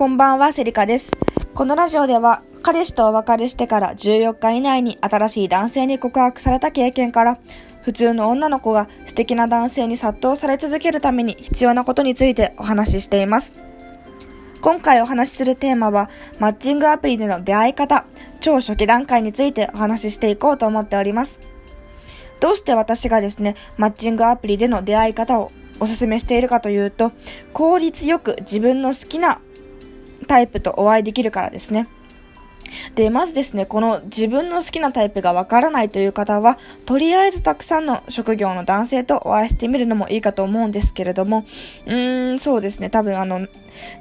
こんばんは、セリカです。このラジオでは、彼氏とお別れしてから14日以内に新しい男性に告白された経験から、普通の女の子が素敵な男性に殺到され続けるために必要なことについてお話ししています。今回お話しするテーマは、マッチングアプリでの出会い方、超初期段階についてお話ししていこうと思っております。どうして私がですね、マッチングアプリでの出会い方をお勧めしているかというと、効率よく自分の好きなタイプとお会いできるからですね。で、まずですね、この自分の好きなタイプがわからないという方は、とりあえずたくさんの職業の男性とお会いしてみるのもいいかと思うんですけれども、うーん、そうですね、多分あの、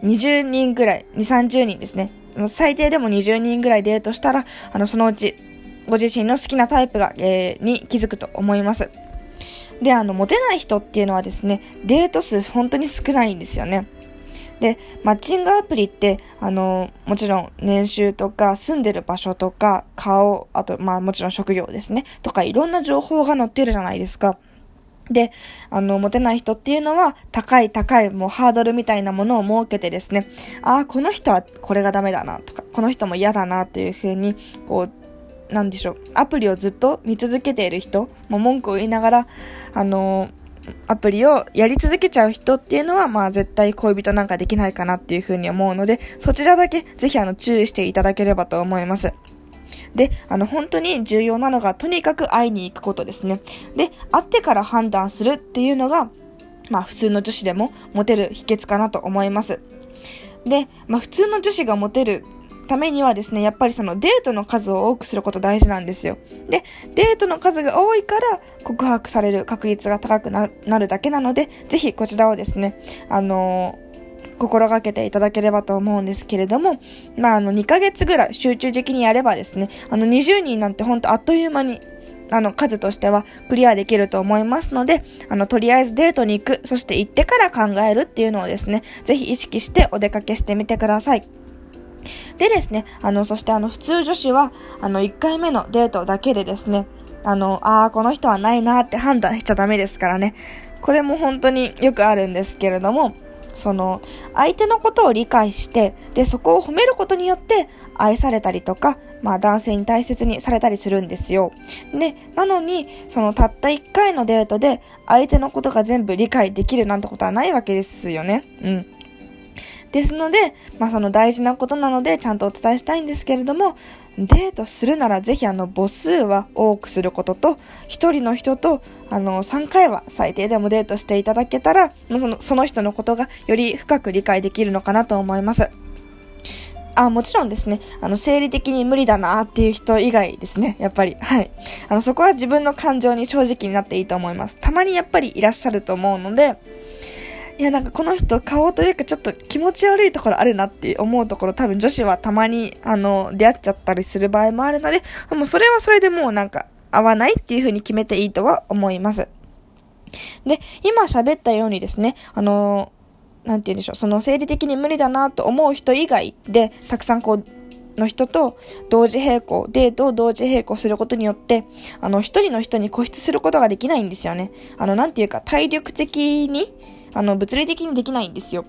20人ぐらい、2、30人ですね。最低でも20人ぐらいデートしたら、あの、そのうち、ご自身の好きなタイプが、えー、に気づくと思います。で、あの、モテない人っていうのはですね、デート数本当に少ないんですよね。で、マッチングアプリって、あの、もちろん年収とか住んでる場所とか顔、あと、まあもちろん職業ですね、とかいろんな情報が載ってるじゃないですか。で、あの、モテない人っていうのは、高い高い、もうハードルみたいなものを設けてですね、ああ、この人はこれがダメだな、とか、この人も嫌だな、っていう風に、こう、なんでしょう、アプリをずっと見続けている人、もう文句を言いながら、あのアプリをやり続けちゃう人っていうのは、まあ絶対恋人なんかできないかなっていうふうに思うので、そちらだけぜひあの注意していただければと思います。で、あの本当に重要なのが、とにかく会いに行くことですね。で、会ってから判断するっていうのが、まあ普通の女子でもモテる秘訣かなと思います。で、まあ普通の女子がモテるためにはですね、やっぱりそのデートの数を多くすること大事なんですよ。で、デートの数が多いから告白される確率が高くなるだけなので、ぜひこちらをですね、あのー心がけていただければと思うんですけれども、まあ、あの、2ヶ月ぐらい集中的にやればですね、あの、20人なんてほんとあっという間にあの、数としてはクリアできると思いますので、あの、とりあえずデートに行く、そして行ってから考えるっていうのをですね、ぜひ意識してお出かけしてみてください。でですね、あの、そしてあの、普通女子は、あの、1回目のデートだけでですね、あの、ああ、この人はないなって判断しちゃダメですからね。これも本当によくあるんですけれども、その、相手のことを理解して、で、そこを褒めることによって愛されたりとか、まあ男性に大切にされたりするんですよ。で、なのに、そのたった1回のデートで相手のことが全部理解できるなんてことはないわけですよね。うん。ですので、まあその大事なことなのでちゃんとお伝えしたいんですけれども、デートするならぜひあの母数は多くすることと、一人の人とあの3回は最低でもデートしていただけたら、そのその人のことがより深く理解できるのかなと思います。あ、もちろんですね、あの、生理的に無理だなっていう人以外ですね、やっぱり。はい。あの、そこは自分の感情に正直になっていいと思います。たまにやっぱりいらっしゃると思うので、いやなんかこの人顔というかちょっと気持ち悪いところあるなって思うところ多分女子はたまにあの出会っちゃったりする場合もあるのでもうそれはそれでもうなんか合わないっていう風に決めていいとは思います。で、今喋ったようにですね、あのなんて言うんでしょう、その生理的に無理だなと思う人以外でたくさんこうの人と同時並行、デートを同時並行することによって、あの、一人の人に固執することができないんですよね。あの、なんていうか、体力的に、あの、物理的にできないんですよ。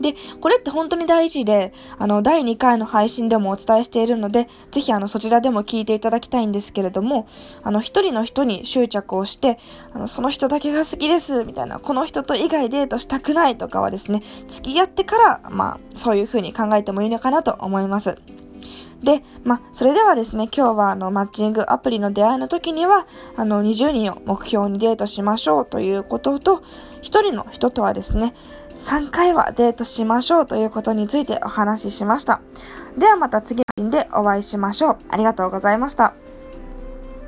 で、これって本当に大事で、あの、第2回の配信でもお伝えしているので、ぜひあの、そちらでも聞いていただきたいんですけれども、あの、一人の人に執着をして、あの、その人だけが好きです、みたいな、この人と以外デートしたくないとかはですね、付き合ってから、まあ、そういう風に考えてもいいのかなと思います。で、まあ、それではですね、今日はあの、マッチングアプリの出会いの時には、あの、20人を目標にデートしましょうということと、1人の人とはですね、3回はデートしましょうということについてお話ししました。ではまた次の配信でお会いしましょう。ありがとうございました。